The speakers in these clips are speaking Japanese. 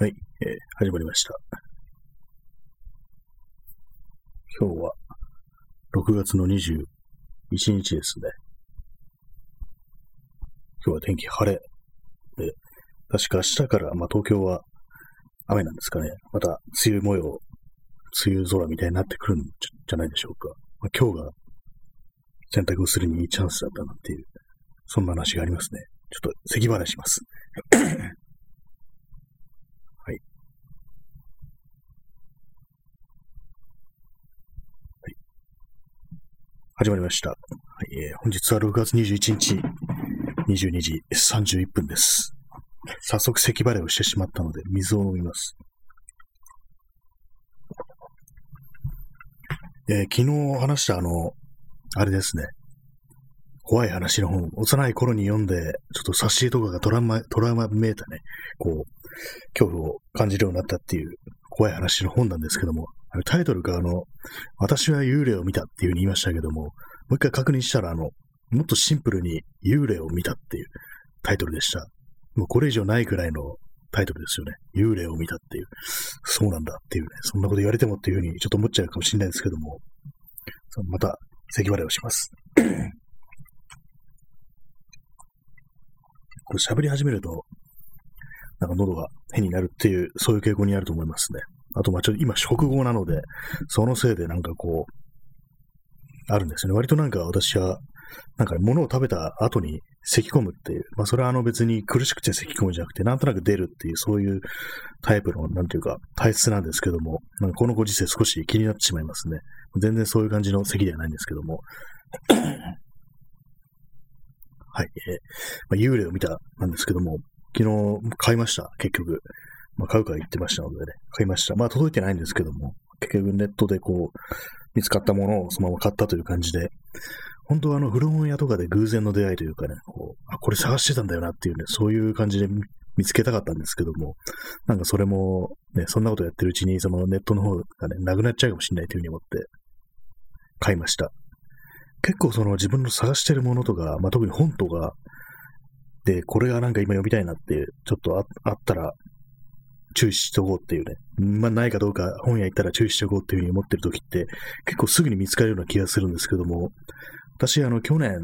はい、えー、始まりました。今日は6月の21日ですね。今日は天気晴れ。で、確か明日から、まあ東京は雨なんですかね。また梅雨模様、梅雨空みたいになってくるんじゃないでしょうか。まあ、今日が洗濯をするにいいチャンスだったなっていう、そんな話がありますね。ちょっと咳払いします。始まりました。はい、えー、本日は6月21日、22時31分です。早速咳払いをしてしまったので、水を飲みます。えー、昨日話したあの、あれですね。怖い話の本、幼い頃に読んで、ちょっと挿絵とかがトラウマ、トラウマめいたね、こう、恐怖を感じるようになったっていう怖い話の本なんですけども、タイトルが、あの、私は幽霊を見たっていうふうに言いましたけども、もう一回確認したら、あの、もっとシンプルに幽霊を見たっていうタイトルでした。もうこれ以上ないくらいのタイトルですよね。幽霊を見たっていう。そうなんだっていうね。そんなこと言われてもっていうふうにちょっと思っちゃうかもしれないですけども。また、咳払いをします。これ喋り始めると、なんか喉が変になるっていう、そういう傾向にあると思いますね。あと、まあちょっと今食後なので、そのせいでなんかこう、あるんですよね。割となんか私は、なんか物を食べた後に咳き込むっていう、まあそれはあの別に苦しくて咳き込むじゃなくて、なんとなく出るっていう、そういうタイプの、なんていうか、体質なんですけども、なんかこのご時世少し気になってしまいますね。全然そういう感じの咳ではないんですけども。はい、えーまあ、幽霊を見たなんですけども、昨日買いました、結局。まあ、買うか言ってましたのでね、買いました。まあ、届いてないんですけども、結局ネットでこう、見つかったものをそのまま買ったという感じで、本当はあの、古本屋とかで偶然の出会いというかね、こう、あ、これ探してたんだよなっていうね、そういう感じで見つけたかったんですけども、なんかそれも、ね、そんなことやってるうちに、そのネットの方がね、なくなっちゃうかもしれないというふうに思って、買いました。結構その自分の探してるものとか、まあ、特に本とか、で、これがなんか今読みたいなって、ちょっとあったら、注意しておこうっていうね。まあ、ないかどうか本屋行ったら注意しておこうっていうふうに思ってる時って、結構すぐに見つかるような気がするんですけども、私、あの、去年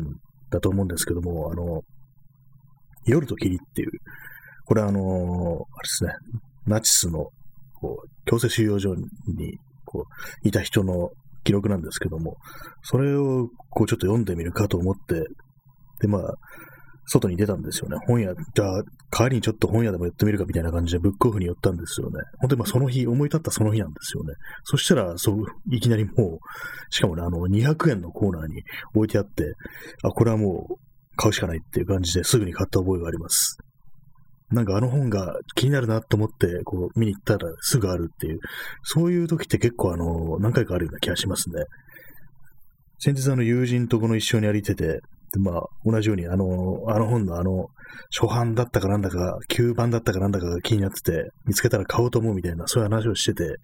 だと思うんですけども、あの、夜と霧っていう、これはあの、あれですね、ナチスの、こう、強制収容所に、こう、いた人の記録なんですけども、それを、こう、ちょっと読んでみるかと思って、で、まあ、外に出たんですよね。本屋、じゃあ、帰りにちょっと本屋でも寄ってみるかみたいな感じでブックオフに寄ったんですよね。本当にまあその日、思い立ったその日なんですよね。そしたら、そう、いきなりもう、しかもね、あの、200円のコーナーに置いてあって、あ、これはもう買うしかないっていう感じですぐに買った覚えがあります。なんかあの本が気になるなと思って、こう見に行ったらすぐあるっていう、そういう時って結構あの、何回かあるような気がしますね。先日あの友人とこの一緒に歩いてて、で、まあ、同じように、あの、あの本のあの、初版だったかなんだか、旧版だったかなんだかが気になってて、見つけたら買おうと思うみたいな、そういう話をしてて、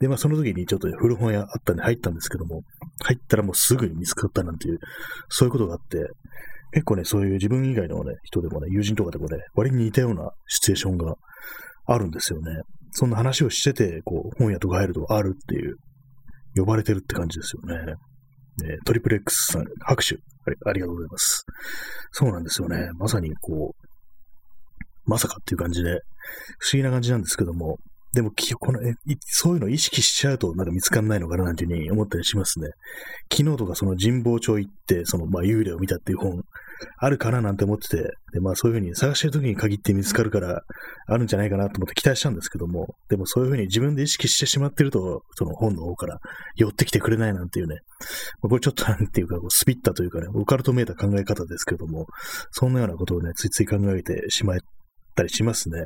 で、まあ、その時にちょっと古本屋あったんで入ったんですけども、入ったらもうすぐに見つかったなんていう、そういうことがあって、結構ね、そういう自分以外のね、人でもね、友人とかでもね、割に似たようなシチュエーションがあるんですよね。そんな話をしてて、こう、本屋とか入るとあるっていう、呼ばれてるって感じですよね。えトリプル X さん、拍手ありがとうございます。そうなんですよね。まさにこう、まさかっていう感じで、不思議な感じなんですけども、でも、このえ、そういうの意識しちゃうと、なんか見つかんないのかななんていうふうに思ったりしますね。昨日とかその神保町行って、その、まあ、幽霊を見たっていう本、あるかななんて思ってて、で、まあそういうふうに探してる時に限って見つかるから、あるんじゃないかなと思って期待したんですけども、でもそういうふうに自分で意識してしまってると、その本の方から寄ってきてくれないなんていうね、まあ、これちょっとなんていうか、こうスピッタというかね、オカルトめいた考え方ですけども、そんなようなことをね、ついつい考えてしまったりしますね。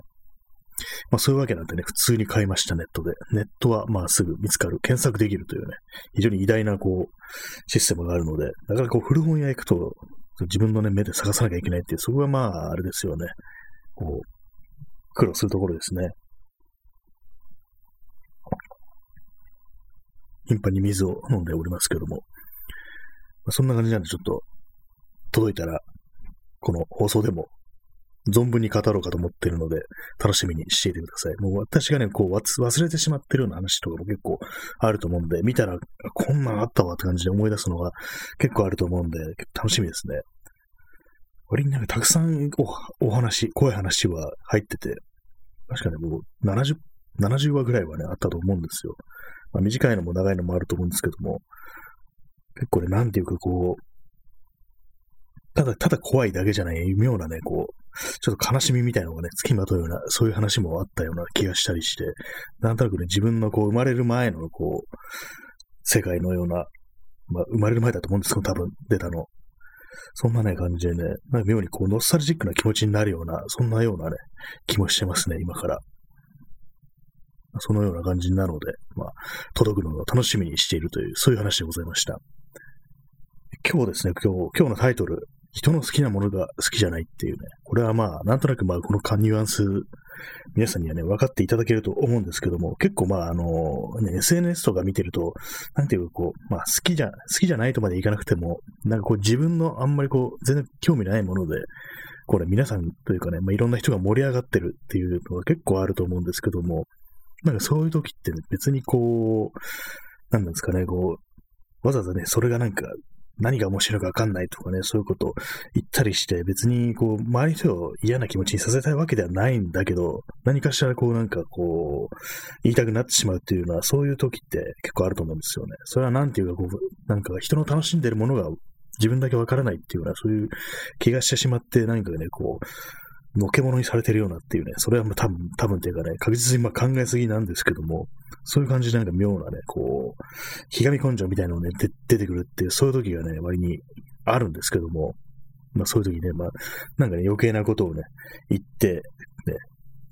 まあそういうわけなんでね、普通に買いました、ネットで。ネットはまあすぐ見つかる、検索できるというね、非常に偉大なこう、システムがあるので、だからこう古本屋行くと、自分のね、目で探さなきゃいけないっていう、そこがまあ、あれですよね。こう、苦労するところですね。頻繁に水を飲んでおりますけども。まあ、そんな感じなんで、ちょっと、届いたら、この放送でも存分に語ろうかと思ってるので、楽しみにしていてください。もう私がね、こう忘れてしまってるような話とかも結構あると思うんで、見たら、こんなんあったわって感じで思い出すのが結構あると思うんで、楽しみですね。割になんかたくさんおお話、怖い話は入ってて、確かにもう70、70話ぐらいはね、あったと思うんですよ。まあ、短いのも長いのもあると思うんですけども、結構ね、なんていうかこう、ただ、ただ怖いだけじゃない妙なね、こう、ちょっと悲しみみたいなのがね、付きまとうような、そういう話もあったような気がしたりして、なんとなくね、自分のこう、生まれる前の、こう、世界のような、まあ、生まれる前だと思うんですけど、多分、出たの。そんなね、感じでね、なんか妙にこう、ノスタルジックな気持ちになるような、そんなようなね、気もしてますね、今から。そのような感じなので、まあ、届くのを楽しみにしているという、そういう話でございました。今日ですね、今日、今日のタイトル、人の好きなものが好きじゃないっていうね、これはまあ、なんとなくまあ、このニュアンス、皆さんにはね、分かっていただけると思うんですけども、結構まあ、あの、ね、SNS とか見てると、なんていうかこう、まあ、好きじゃ、好きじゃないとまでいかなくても、なんかこう、自分のあんまりこう、全然興味ないもので、これ皆さんというかね、まあ、いろんな人が盛り上がってるっていうのが結構あると思うんですけども、なんかそういう時って、ね、別にこう、なんですかね、こう、わざわざね、それがなんか何が面白いかわかんないとかね、そういうことを言ったりして、別にこう、周りの人を嫌な気持ちにさせたいわけではないんだけど、何かしらこうなんかこう、言いたくなってしまうっていうのは、そういう時って結構あると思うんですよね。それはなんていうかこう、なんか人の楽しんでるものが自分だけわからないっていうような、そういう気がしてしまって、何かね、こう、のけ者にされてるようなっていうね、それは多分、多分っていうかね、確実にまあ考えすぎなんですけども、そういう感じでなんか妙なね、こう、ひがみ根性みたいなのね、出てくるっていう、そういう時がね、割にあるんですけども、まあそういう時ね、まあ、なんかね、余計なことをね、言って、ね、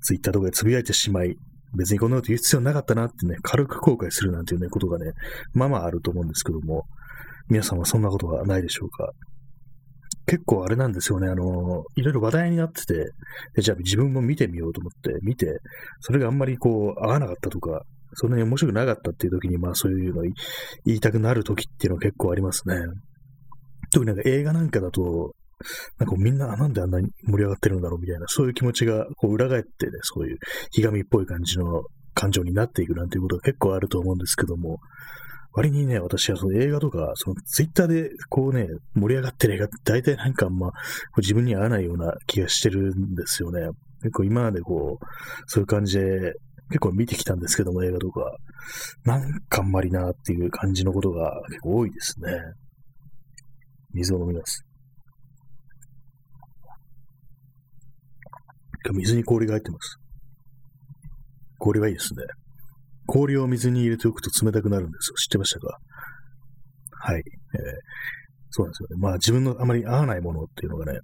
ツイッターとかでつぶやいてしまい、別にこんなこと言う必要なかったなってね、軽く後悔するなんていうね、ことがね、まあまああると思うんですけども、皆さんはそんなことはないでしょうか？結構あれなんですよね、あの、いろいろ話題になってて、じゃあ自分も見てみようと思って見て、それがあんまりこう合わなかったとか、そんなに面白くなかったっていう時に、まあそういうの言いたくなる時っていうのは結構ありますね。特になんか映画なんかだと、なんかみんななんであんなに盛り上がってるんだろうみたいな、そういう気持ちがこう裏返ってね、そういうひがみっぽい感じの感情になっていくなんていうことが結構あると思うんですけども、割にね、私はその映画とか、そのツイッターでこうね、盛り上がってる映画って大体なんかあんま自分に合わないような気がしてるんですよね。結構今までこう、そういう感じで結構見てきたんですけども、映画とか。なんかあんまりなっていう感じのことが結構多いですね。水を飲みます。水に氷が入ってます。氷はいいですね。氷を水に入れておくと冷たくなるんですよ。知ってましたか？はい。えー、そうなんですよね。まあ自分のあまり合わないものっていうのがね、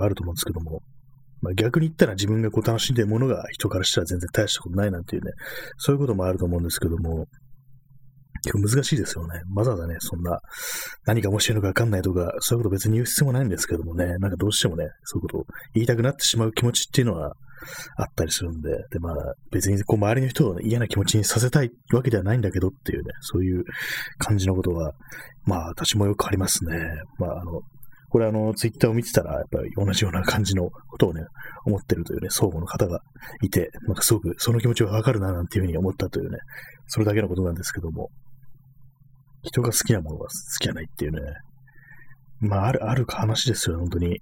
あると思うんですけども、まあ、逆に言ったら自分がこう楽しんでるものが人からしたら全然大したことないなんていうね、そういうこともあると思うんですけども、結構難しいですよね。わざわざね、そんな、何が面白いのかわかんないとか、そういうこと別に言う必要もないんですけどもね、なんかどうしてもね、そういうことを言いたくなってしまう気持ちっていうのはあったりするんで、で、まあ、別にこう周りの人を、ね、嫌な気持ちにさせたいわけではないんだけどっていうね、そういう感じのことは、まあ、私もよくありますね。まあ、あの、これあの、ツイッターを見てたら、やっぱり同じような感じのことをね、思ってるというね、相互の方がいて、なんかすごくその気持ちがわかるな、なんていうふうに思ったというね、それだけのことなんですけども、人が好きなものが好きじゃないっていうね、まあ、ある、ある話ですよ、本当に。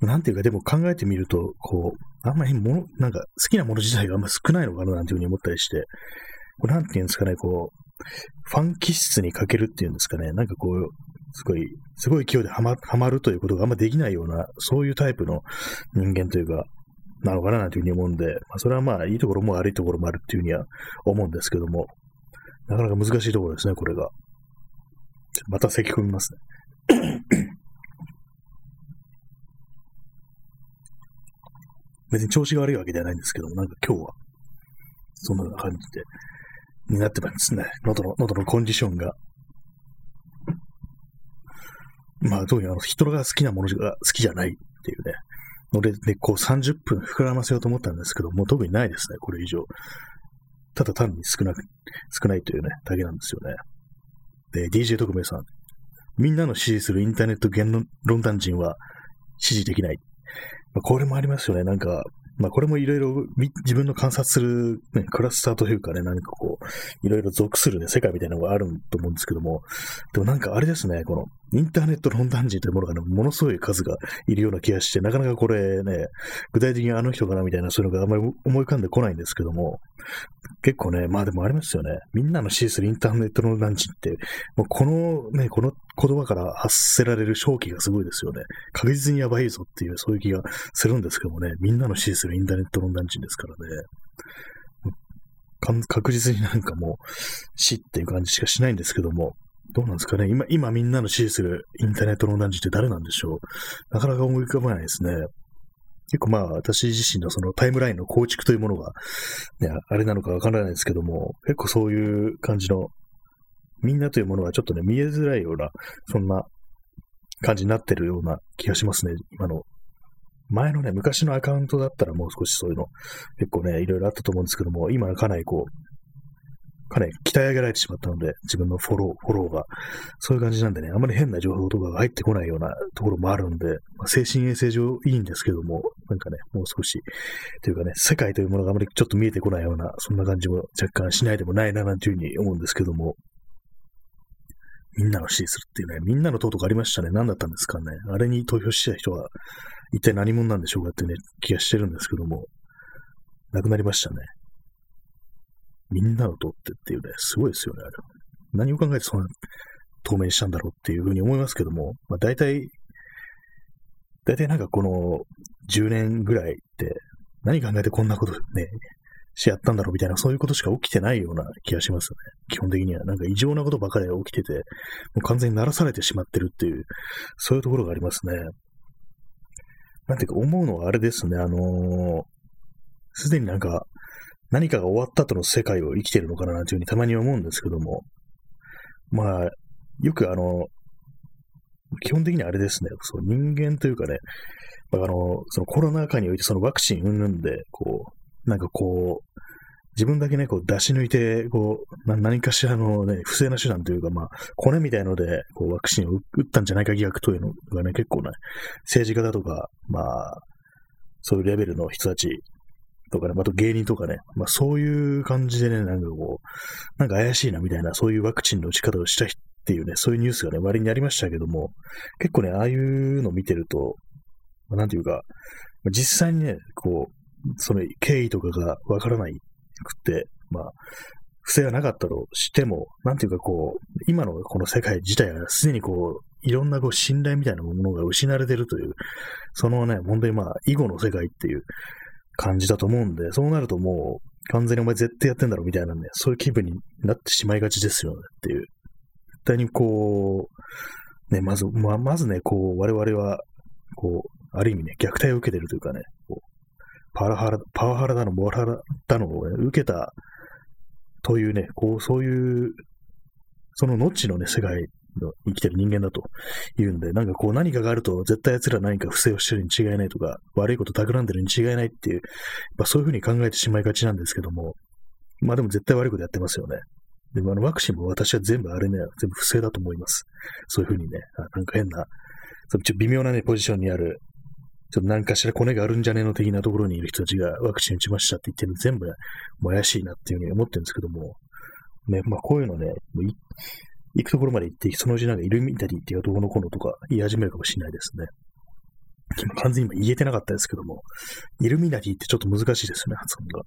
なんていうか、でも考えてみると、こう、あんまりもの、なんか好きなもの自体があんまり少ないのかななんていうふうに思ったりして、こうなんていうんですかね、こう、ファン気質に欠けるっていうんですかね、なんかこう、すごい、すごい勢いではまはまるということがあんまできないような、そういうタイプの人間というか、なのかななんていうふうに思うんで、まあ、それはまあ、いいところも悪いところもあるっていうふうには思うんですけども、なかなか難しいところですね、これが。また咳込みますね。別に調子が悪いわけではないんですけども、なんか今日は、そんなような感じで、になってますね。喉の、喉のコンディションが。まあ、特にあの、人が好きなものが好きじゃないっていうね。ので、で、こう30分膨らませようと思ったんですけど、もう特にないですね、これ以上。ただ単に少なく、少ないというね、だけなんですよね。で、DJ 特命さん。みんなの支持するインターネット言論団人は、指示できない。まあ、これもありますよね。なんか、まあこれもいろいろ自分の観察する、ね、クラスターというかね、何かこう、いろいろ属するね、世界みたいなのがあると思うんですけども、でもなんかあれですね、このインターネット論壇人というものがね、ものすごい数がいるような気がして、なかなかこれね、具体的にあの人かなみたいなそういうのがあんまり思い浮かんでこないんですけども、結構ね、まあでもありますよね。みんなの支持するインターネット論壇人って、もうこのね、この言葉から発せられる正気がすごいですよね。確実にやばいぞっていう、そういう気がするんですけどもね、みんなの支持するインターネット論壇人ですからね。確実になんかもう死っていう感じしかしないんですけども、どうなんですかね今、今みんなの支持するインターネット論壇人って誰なんでしょうなかなか思い浮かばないですね。結構まあ私自身のそのタイムラインの構築というものが、ね、あれなのかわからないですけども、結構そういう感じの、みんなというものはちょっとね、見えづらいような、そんな感じになってるような気がしますね。今の。前のね、昔のアカウントだったらもう少しそういうの結構ね、いろいろあったと思うんですけども、今はかなりこう、かなり鍛え上げられてしまったので、自分のフォロー、フォローが。そういう感じなんでね、あまり変な情報とかが入ってこないようなところもあるんで、まあ、精神衛生上いいんですけども、なんかね、もう少し、というかね、世界というものがあまりちょっと見えてこないような、そんな感じも若干しないでもないな、なんていうふうに思うんですけども、みんなの支持するっていうね、みんなの党とかありましたね。何だったんですかね。あれに投票した人は、一体何者なんでしょうかっていうね、気がしてるんですけども、亡くなりましたね。みんなを取ってっていうね、すごいですよね、あれ。何を考えてそんな透明にしたんだろうっていうふうに思いますけども、まあ大体、大体なんかこの10年ぐらいって何考えてこんなことね、しやったんだろうみたいな、そういうことしか起きてないような気がしますよね。基本的には。なんか異常なことばかり起きてて、もう完全に鳴らされてしまってるっていう、そういうところがありますね。なんていうか思うのはあれですね、あのす、でになんか何かが終わった後の世界を生きてるのかななんていうふうにたまに思うんですけども、まあ、よくあの、基本的にあれですね、そう人間というかね、あの、そのコロナ禍においてそのワクチン云々で、こう、なんかこう、自分だけね、こう出し抜いて、こう、何かしらのね、不正な手段というか、まあ、コネみたいので、こう、ワクチンを打ったんじゃないか疑惑というのがね、結構ね、政治家だとか、まあ、そういうレベルの人たちとかね、あと芸人とかね、まあそういう感じでね、なんかこう、なんか怪しいなみたいな、そういうワクチンの打ち方をしたっていうね、そういうニュースがね、割にありましたけども、結構ね、ああいうの見てると、まあ、なんていうか、実際にね、こう、その経緯とかがわからないくって、まあ、不正がなかったとしても、なんていうかこう、今のこの世界自体はすでにこう、いろんなこう信頼みたいなものが失われてるという、そのね、本当にまあ、囲碁の世界っていう、感じだと思うんで、そうなるともう、完全にお前絶対やってんだろみたいなね、そういう気分になってしまいがちですよねっていう。絶対にこう、ね、まず、ままずね、こう、我々は、こう、ある意味ね、虐待を受けてるというかね、こうパワハラ、パワハラだの、モラハラだのを、ね、受けたというね、こう、そういう、その後のね、世界生きてる人間だと言うんで、なんかこう何かがあると絶対奴ら何か不正をしてるに違いないとか、悪いこと企んでるに違いないっていう、まあ、そういうふうに考えてしまいがちなんですけども、まあでも絶対悪いことやってますよね。でもあのワクチンも私は全部あれね、全部不正だと思います。そういうふうにね、なんか変な、ちょ微妙なね、ポジションにある、ちょっと何かしらコネがあるんじゃねえの的なところにいる人たちがワクチン打ちましたって言ってるの全部、ね、もう怪しいなっていうふうに思ってるんですけども、ね、まあこういうのね、行くところまで行って、そのうちなんかイルミナティっていうどうのこうのとか言い始めるかもしれないですね。完全に今言えてなかったですけども、イルミナティってちょっと難しいですね、発音が。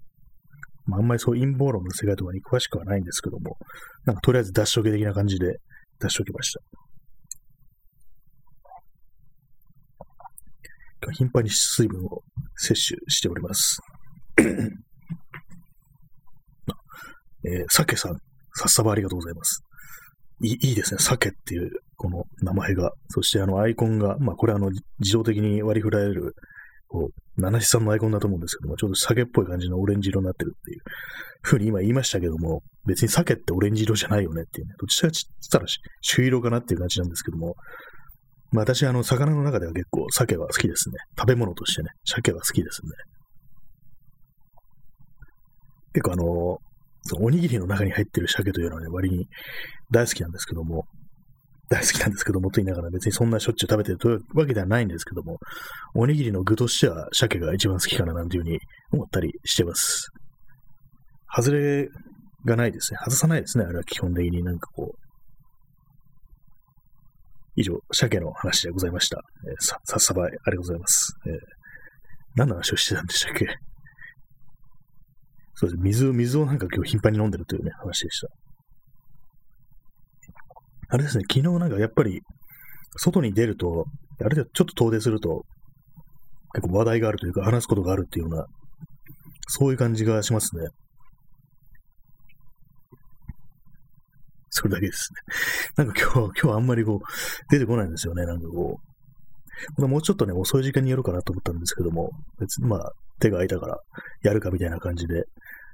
まあ、あんまりそう陰謀論の世界とかに詳しくはないんですけども、なんかとりあえず脱色的な感じで出しておきました。頻繁に水分を摂取しております。えー、サケさん、さっさばありがとうございます。いいいですね。鮭っていう、この名前が。そしてあのアイコンが、まあこれあの自動的に割り振られる、こう、七七さんのアイコンだと思うんですけども、ちょっと鮭っぽい感じのオレンジ色になってるっていうふうに今言いましたけども、別に鮭ってオレンジ色じゃないよねっていうね。どっちかって言ったら朱色かなっていう感じなんですけども、まあ私あの魚の中では結構鮭は好きですね。食べ物としてね、鮭は好きですね。結構あ、のおにぎりの中に入ってる鮭というのはね、割に大好きなんですけども、大好きなんですけども、と言いながら別にそんなしょっちゅう食べてるというわけではないんですけども、おにぎりの具としては鮭が一番好きかななんていうふうに思ったりしてます。外れがないですね。外さないですね。あれは基本的になんかこう。以上、鮭の話でございました。えー、さ、さっさばい、ありがとうございます。えー、何の話をしてたんでしたっけ？そうです。水を、水をなんか今日頻繁に飲んでるというね、話でした。あれですね、昨日なんかやっぱり、外に出ると、あれでちょっと遠出すると、結構話題があるというか、話すことがあるっていうような、そういう感じがしますね。それだけですね。なんか今日、今日あんまりこう、出てこないんですよね。なんかこう。もうちょっとね、遅い時間にやるかなと思ったんですけども、別にまあ、手が空いたからやるかみたいな感じで、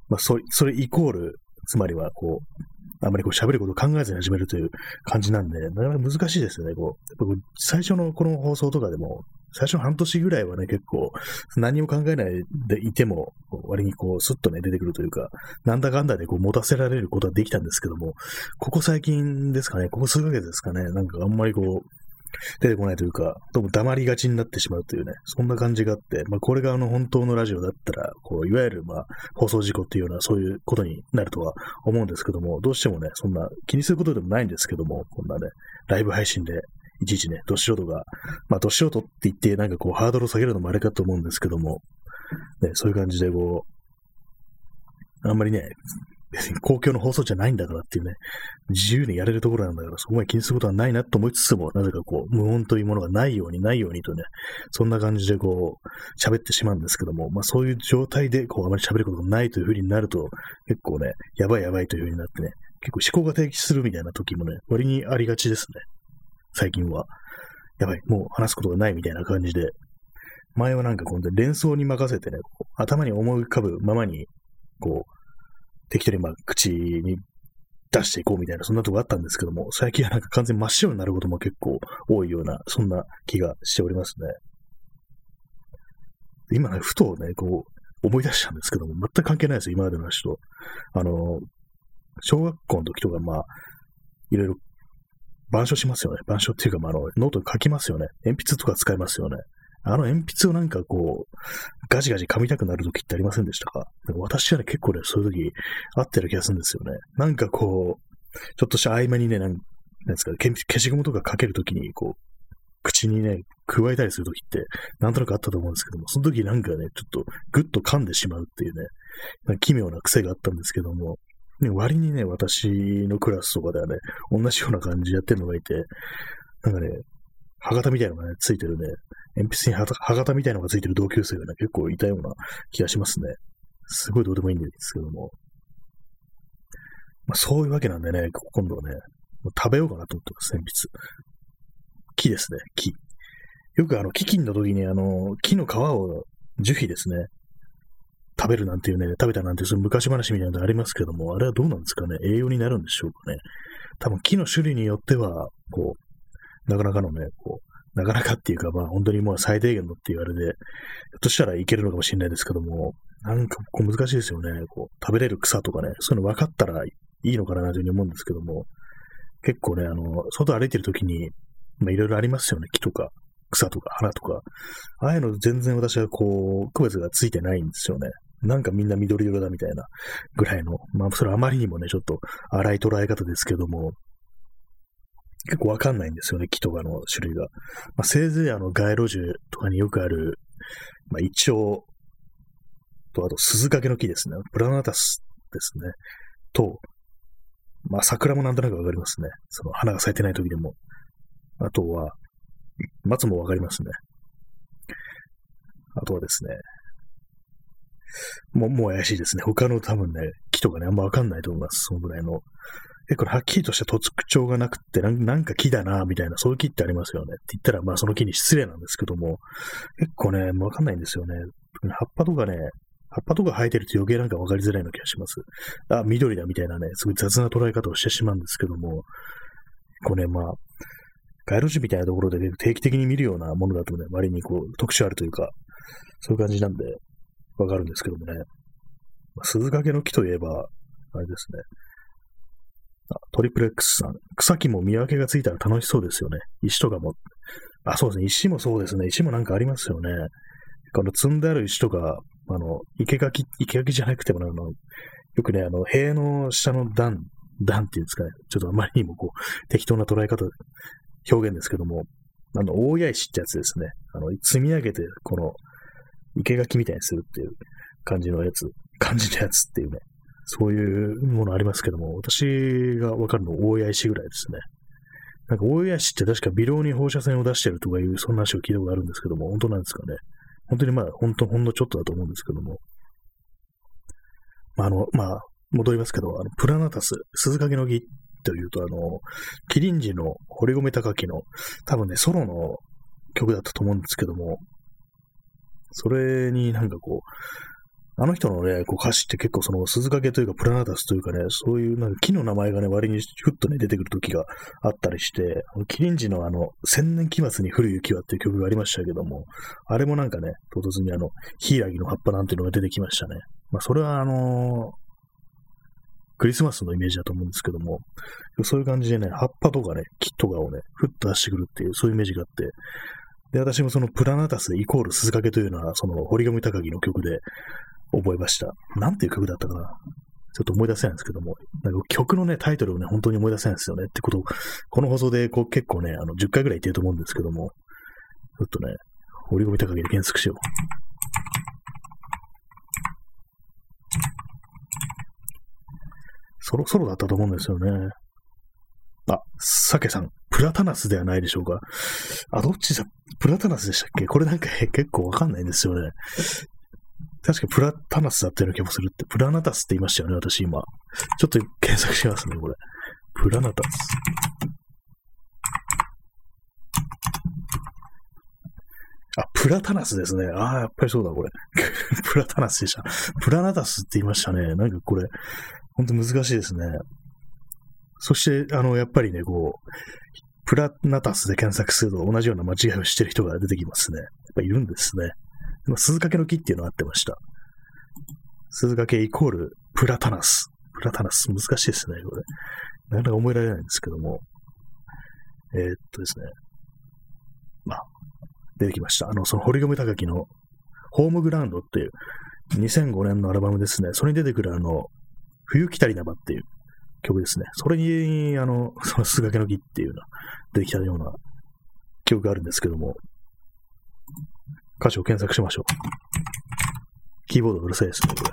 まあ、そそれイコール、つまりはこう、あまりこう喋ることを考えずに始めるという感じなんで、なかなか難しいですよね。こう最初のこの放送とかでも、最初の半年ぐらいはね、結構、何も考えないでいても、割にこう、スッとね、出てくるというか、なんだかんだでこう、持たせられることはできたんですけども、ここ最近ですかね、ここ数ヶ月ですかね、なんかあんまりこう、出てこないというか、どうも黙りがちになってしまうというね、そんな感じがあって、まあ、これがあの本当のラジオだったら、こう、いわゆるまあ、放送事故っていうような、そういうことになるとは思うんですけども、どうしてもね、そんな気にすることでもないんですけども、こんなね、ライブ配信で、いちいちね、ど素人が、まあ、ど素人って言って、なんかこう、ハードルを下げるのもあれかと思うんですけども、ね、そういう感じでこう、あんまりね、別 に公共の放送じゃないんだからっていうね、自由にやれるところなんだから、そこまで気にすることはないなと思いつつも、なぜかこう、無音というものがないようにないようにとね、そんな感じでこう、喋ってしまうんですけども、まあそういう状態で、こう、あまり喋ることがないというふうになると、結構ね、やばいやばいというふうになってね、結構思考が定期するみたいな時もね、割にありがちですね。最近は。やばい、もう話すことがないみたいな感じで、前はなんか今度連想に任せてね、頭に思い浮かぶままに、こう、適当にまあ口に出していこうみたいな、そんなとこあったんですけども、最近はなんか完全真っ白になることも結構多いような、そんな気がしておりますね。今ね、ふとね、こう、思い出したんですけども、全く関係ないですよ、今までの話と。あの、小学校の時とか、まあ、いろいろ板書しますよね。板書っていうか、まあ、あの、ノート書きますよね。鉛筆とか使いますよね。あの鉛筆をなんかこう、ガジガジ噛みたくなる時ってありませんでしたか？私はね、結構ね、そういう時あってる気がするんですよね。なんかこう、ちょっとした合間にね、なんですか、消しゴムとかかけるときに、こう、口にね、加えたりするときって、なんとなくあったと思うんですけども、その時なんかね、ちょっとぐっと噛んでしまうっていうね、奇妙な癖があったんですけども、ね、割にね、私のクラスとかではね、同じような感じでやってるのがいて、なんかね、歯型みたいのがね、ついてるね、鉛筆に歯型みたいのがついてる同級生がね、結構いたような気がしますね。すごいどうでもいいんですけども。まあ、そういうわけなんでね、今度はね、食べようかなと思ってます、鉛筆。木ですね、木。よくあの、飢饉の時にあの、木の皮を樹皮ですね、食べるなんていうね、食べたなんてそういう昔話みたいなのありますけども、あれはどうなんですかね？栄養になるんでしょうかね？多分木の種類によっては、こう、なかなかのね、こう、なかなかっていうか、まあ本当にもう最低限のって言われて、ひょっとしたらいけるのかもしれないですけども、なんかこう難しいですよね。こう、食べれる草とかね、そういうの分かったらいいのかなというふうに思うんですけども、結構ね、あの、外歩いてる時に、まあいろいろありますよね。木とか、草とか花とか。ああいうの全然私はこう、区別がついてないんですよね。なんかみんな緑色だみたいなぐらいの、まあそれあまりにもね、ちょっと荒い捉え方ですけども、結構わかんないんですよね、木とかの種類が。まあ、せいぜいあの街路樹とかによくある、まあ、イチョウと、あと鈴掛の木ですね。プラナタスですね。と、まあ桜もなんとなくわかりますね。その花が咲いてない時でも。あとは、松もわかりますね。あとはですね、もう、もう怪しいですね。他の多分ね、木とかね、あんまわかんないと思います。そのぐらいの。結構はっきりとした特徴がなくってなんか木だな、みたいな、そういう木ってありますよね。って言ったら、まあその木に失礼なんですけども、結構ね、わかんないんですよね。葉っぱとかね、葉っぱとか生えてると余計なんかわかりづらいような気がします。あ、緑だみたいなね、すごい雑な捉え方をしてしまうんですけども、こうね、まあ、街路樹みたいなところで定期的に見るようなものだとね、割にこう特徴あるというか、そういう感じなんで、わかるんですけどもね。まあ、鈴掛の木といえば、あれですね。トリプレックスさん。草木も見分けがついたら楽しそうですよね。石とかも。あ、そうですね。石もそうですね。石もなんかありますよね。この積んである石とか、あの、生垣、生垣じゃなくても、あの、よくね、あの、塀の下の段、段っていうんですかね。ちょっとあまりにもこう、適当な捉え方、表現ですけども、あの、大谷石ってやつですね。あの、積み上げて、この、生垣みたいにするっていう感じのやつ、感じのやつっていうね。そういうものありますけども、私がわかるの大谷石ぐらいですね。なんか大谷石って確か微量に放射線を出してるとかいう、そんな話を聞いたことあるんですけども、本当なんですかね。本当にまあ、本当、ほんのちょっとだと思うんですけども。まあ、あの、まあ、戻りますけど、あの、プラナタス、鈴懸の木というと、あの、キリンジの堀米高木の、多分ね、ソロの曲だったと思うんですけども、それになんかこう、あの人のね、こう歌詞って結構その鈴掛けというかプラナタスというかね、そういうなんか木の名前がね、割にふっとね、出てくる時があったりして、キリンジのあの、千年期末に降る雪はっていう曲がありましたけども、あれもなんかね、唐突にあの、ヒイラギの葉っぱなんていうのが出てきましたね。まあ、それはあのー、クリスマスのイメージだと思うんですけども、そういう感じでね、葉っぱとかね、木とかをね、ふっと出してくるっていう、そういうイメージがあって、で、私もそのプラナタスイコール鈴掛けというのは、その堀上高木の曲で、覚えました。なんていう曲だったかなちょっと思い出せないんですけども、なんか曲のね、タイトルをね、本当に思い出せないんですよねってことを、この放送でこう結構ね、あの、10回ぐらい言ってると思うんですけども、ちょっとね、堀込み高木で検索しよう。そろそろだったと思うんですよね。あ、サケさん、プラタナスではないでしょうか。あ、どっちだ、プラタナスでしたっけ？これなんか結構わかんないんですよね。確かプラタナスだったような気もするって。プラナタスって言いましたよね、私今。ちょっと検索しますね、これ。プラナタス。あ、プラタナスですね。ああ、やっぱりそうだ、これ。プラタナスでした。プラナタスって言いましたね。なんかこれ、ほんと難しいですね。そして、あの、やっぱりね、こう、プラナタスで検索すると同じような間違いをしてる人が出てきますね。やっぱいるんですね。鈴掛の木っていうのがあってました。鈴掛イコールプラタナス。プラタナス。難しいですね、これ。なかなか覚えられないんですけども。えー、っとですね。まあ、出てきました。あの、その堀米高木のホームグラウンドっていう2005年のアルバムですね。それに出てくるあの、冬来たりなばっていう曲ですね。それに、あの、その鈴掛の木っていうのが出てきたような曲があるんですけども、歌詞を検索しましょう。キーボードうるさいですね、これ。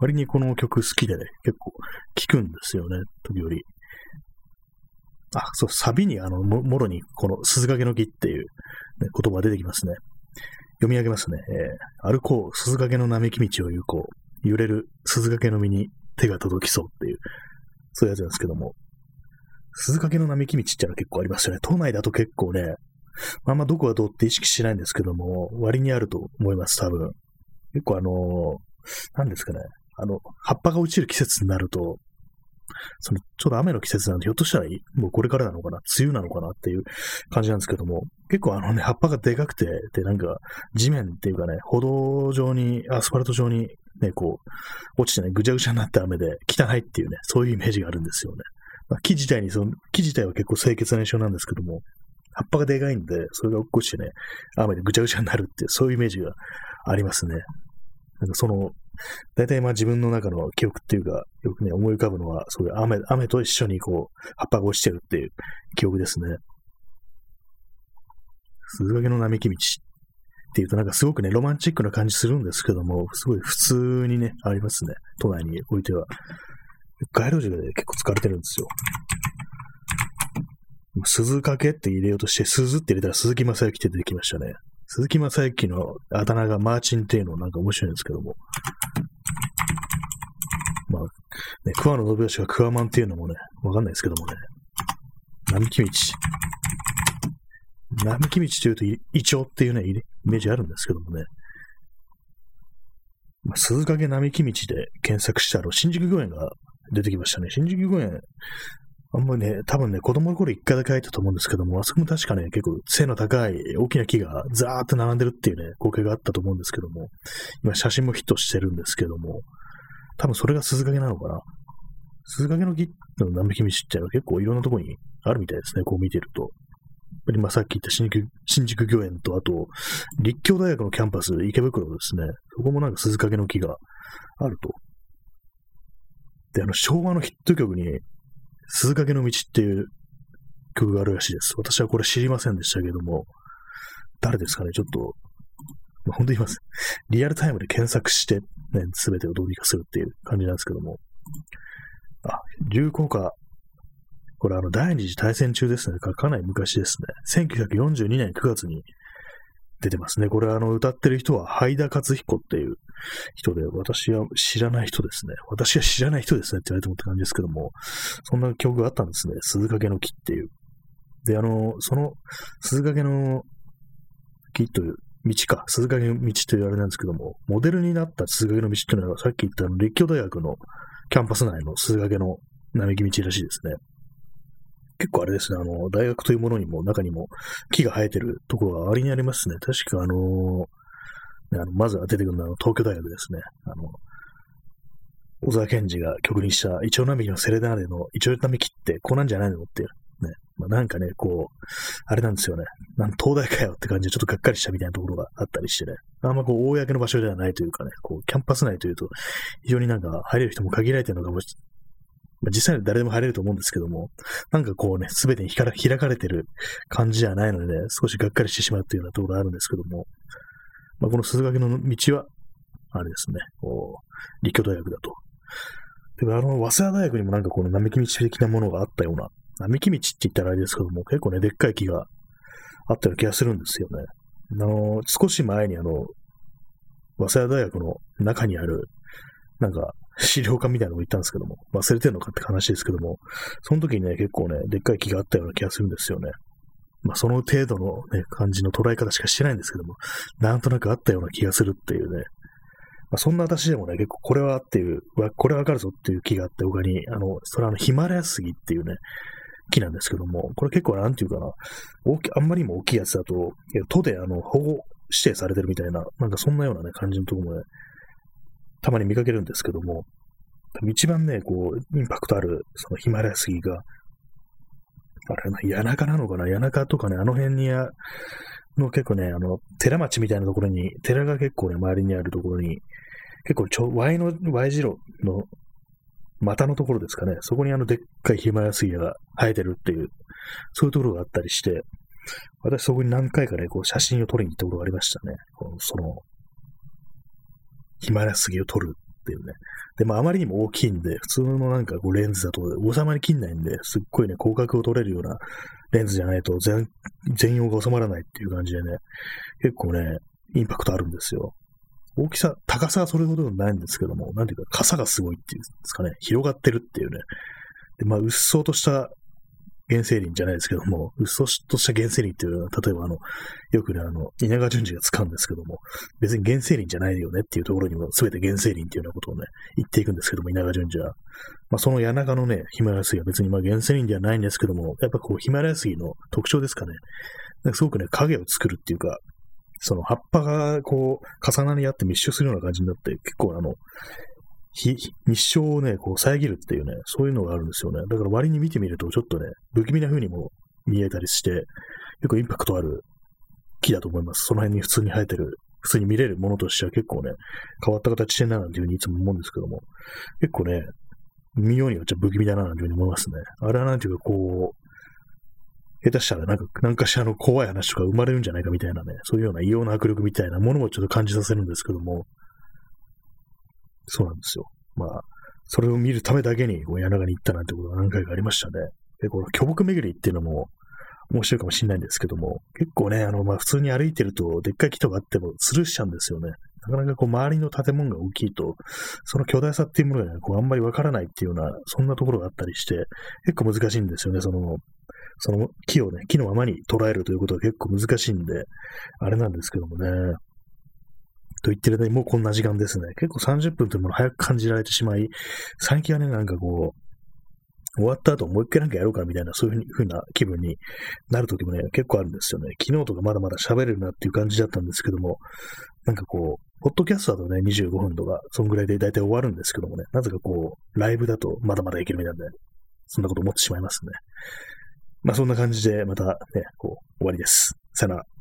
割にこの曲好きでね、結構聴くんですよね、時折。あ、そう、サビにあの、ももろにこの鈴掛の木っていう、ね、言葉が出てきますね。読み上げますね。えー、歩こう、鈴掛の並木道を行こう。揺れる鈴掛の実に手が届きそうっていう、そういうやつなんですけども。鈴掛の並木道ってのは結構ありますよね。都内だと結構ね、あんまどこがどうって意識しないんですけども、割にあると思います、多分。結構あのー、何ですかね。あの、葉っぱが落ちる季節になると、その、ちょうど雨の季節なんで、ひょっとしたら、もうこれからなのかな、梅雨なのかなっていう感じなんですけども、結構あのね、葉っぱがでかくて、で、なんか、地面っていうかね、歩道上に、アスファルト上に、ね、こう、落ちてね、ぐちゃぐちゃになった雨で、汚いっていうね、そういうイメージがあるんですよね。まあ、木自体に、その、木自体は結構清潔な印象なんですけども、葉っぱがでかいんで、それが落っこちてね、雨でぐちゃぐちゃになるって、そういうイメージがありますね。なんかその、大体まあ自分の中の記憶っていうか、よくね、思い浮かぶのは、そういう雨、雨と一緒にこう、葉っぱが落ちてるっていう記憶ですね。鈴掛の並木道っていうとなんかすごくね、ロマンチックな感じするんですけども、すごい普通にね、ありますね。都内においては。街路樹で結構使われてるんですよ。鈴掛って入れようとして、鈴って入れたら鈴木正幸って出てきましたね。鈴木正幸のあだ名がマーチンっていうのなんか面白いんですけども。まあ、ね、桑野信義が桑マンっていうのもね、わかんないですけどもね。並木道。並木道というと、イチョウっていうね、イメージあるんですけどもね。まあ、鈴掛並木道で検索したら、新宿御苑が出てきましたね。新宿御苑、あんまりね、多分ね、子供の頃一回だけ入ったと思うんですけども、あそこも確かね、結構背の高い大きな木がザーって並んでるっていうね、光景があったと思うんですけども、今写真もヒットしてるんですけども、多分それが鈴掛なのかな。鈴掛の木の並木道っていうのは結構いろんなとこにあるみたいですね、こう見てると。やっぱりまあさっき言った新宿新宿御苑と、あと、立教大学のキャンパス、池袋ですね。そこもなんか鈴掛の木があると。で、あの、昭和のヒット曲に、鈴掛の道っていう曲があるらしいです。私はこれ知りませんでしたけども、誰ですかね、ちょっと、まあ、本当に言います。リアルタイムで検索して、ね、すべてをどうにかするっていう感じなんですけども。あ、流行歌。これあの、第二次大戦中ですね。かなり昔ですね。1942年9月に出てますね。これあの、歌ってる人は、ハイダ勝彦っていう人で、私は知らない人ですね。私は知らない人ですねって言われてもって感じですけども、そんな曲があったんですね。鈴掛の木っていう。で、あの、その鈴掛の木という道か、鈴掛の道というあれなんですけども、モデルになった鈴掛の道っていうのは、さっき言ったあの立教大学のキャンパス内の鈴掛の並木道らしいですね。結構あれですね、あの、大学というものにも、中にも木が生えてるところが割にありますね。確かあのね、あのまずは出てくるのは東京大学ですね。あの、小沢健二が曲にしたイチョウ並木のセレナーデのイチョウ並木ってこうなんじゃないのってね。まあ、なんかね、こう、あれなんですよね。なん東大かよって感じでちょっとがっかりしたみたいなところがあったりしてね。あんまこう、公の場所ではないというかね、こう、キャンパス内というと、非常になんか入れる人も限られてるのかもしまあ、実際に誰でも入れると思うんですけども、なんかこうね、すべてに開かれてる感じじゃないので、ね、少しがっかりしてしまうというようなところがあるんですけども、まあ、この鈴掛の道は、あれですね、こう、立教大学だと。でもあの、早稲田大学にもなんかこの並木道的なものがあったような並木道って言ったらあれですけども、結構ね、でっかい木があったような気がするんですよね。あの、少し前にあの、早稲田大学の中にある、なんか、資料館みたいなのも行ったんですけども、忘れてるのかって話ですけども、その時にね、結構ね、でっかい木があったような気がするんですよね。まあ、その程度のね、感じの捉え方しかしてないんですけども、なんとなくあったような気がするっていうね。まあ、そんな私でもね、結構これはっていう、これわかるぞっていう木があって、他に、あの、それはあの、ヒマラヤ杉っていうね、木なんですけども、これ結構なんていうかな、大きあんまりにも大きいやつだと、都であの保護指定されてるみたいな、なんかそんなようなね、感じのところもね、たまに見かけるんですけども、一番ね、こう、インパクトある、そのヒマラヤ杉が、あれな、谷中なのかな？谷中とかね、あの辺にあ、の結構ね、あの、寺町みたいなところに、寺が結構ね、周りにあるところに、結構ちょ、Y の、Y 字路の股のところですかね、そこにあのでっかいヒマラヤ杉が生えてるっていう、そういうところがあったりして、私そこに何回かね、こう写真を撮りに行ったことがありましたね。その、ヒマラヤ杉を撮るっていうね。でもああまりにも大きいんで、普通のなんかこうレンズだと収まりきんないんで、すっごいね、広角を撮れるようなレンズじゃないと全、全容が収まらないっていう感じでね、結構ね、インパクトあるんですよ。大きさ、高さはそれほどでもないんですけども、なんていうか、傘がすごいっていうんですかね、広がってるっていうね。で、まあ、うっそうとした原生林じゃないですけども、うっそうとした原生林っていうのは、例えばあの、よくね、あの、稲川淳二が使うんですけども、別に原生林じゃないよねっていうところにも、すべて原生林っていうようなことをね、言っていくんですけども、稲川淳二は。まあ、その谷中のね、ヒマラヤ杉は別にまあ原生林ではないんですけども、やっぱこう、ヒマラヤ杉の特徴ですかね。なんかすごくね、影を作るっていうか、その葉っぱがこう、重なり合って密集するような感じになって、結構あの、日、日照をね、こう遮るっていうね、そういうのがあるんですよね。だから割に見てみると、ちょっとね、不気味な風にも見えたりして、結構インパクトある木だと思います。その辺に普通に生えてる、普通に見れるものとしては結構ね、変わった形してんななんていうふうにいつも思うんですけども、結構ね、見ようによっちゃ不気味だななんていうふうに思いますね。あれはなんていうかこう、下手したらなんか、なんかしらの怖い話とか生まれるんじゃないかみたいなね、そういうような異様な迫力みたいなものもちょっと感じさせるんですけども、そうなんですよ。まあ、それを見るためだけに、こう、柳川に行ったなんてことが何回かありましたね。で、この巨木巡りっていうのも面白いかもしれないんですけども、結構ね、あの、まあ、普通に歩いてると、でっかい木とかあってもスルーしちゃうんですよね。なかなかこう、周りの建物が大きいと、その巨大さっていうものが、ね、こう、あんまりわからないっていうような、そんなところがあったりして、結構難しいんですよね。その、その木をね、木のままに捉えるということが結構難しいんで、あれなんですけどもね。と言ってる間にもうこんな時間ですね。結構30分というもの早く感じられてしまい、最近はね、なんかこう、終わった後もう一回なんかやろうかみたいな、そういう風な気分になる時もね、結構あるんですよね。昨日とかまだまだ喋れるなっていう感じだったんですけども、なんかこう、ポッドキャストだとね、25分とか、そんぐらいで大体終わるんですけどもね、なぜかこう、ライブだとまだまだいけるみたいなんで、そんなこと思ってしまいますね。まあそんな感じで、またね、こう、終わりです。さよなら。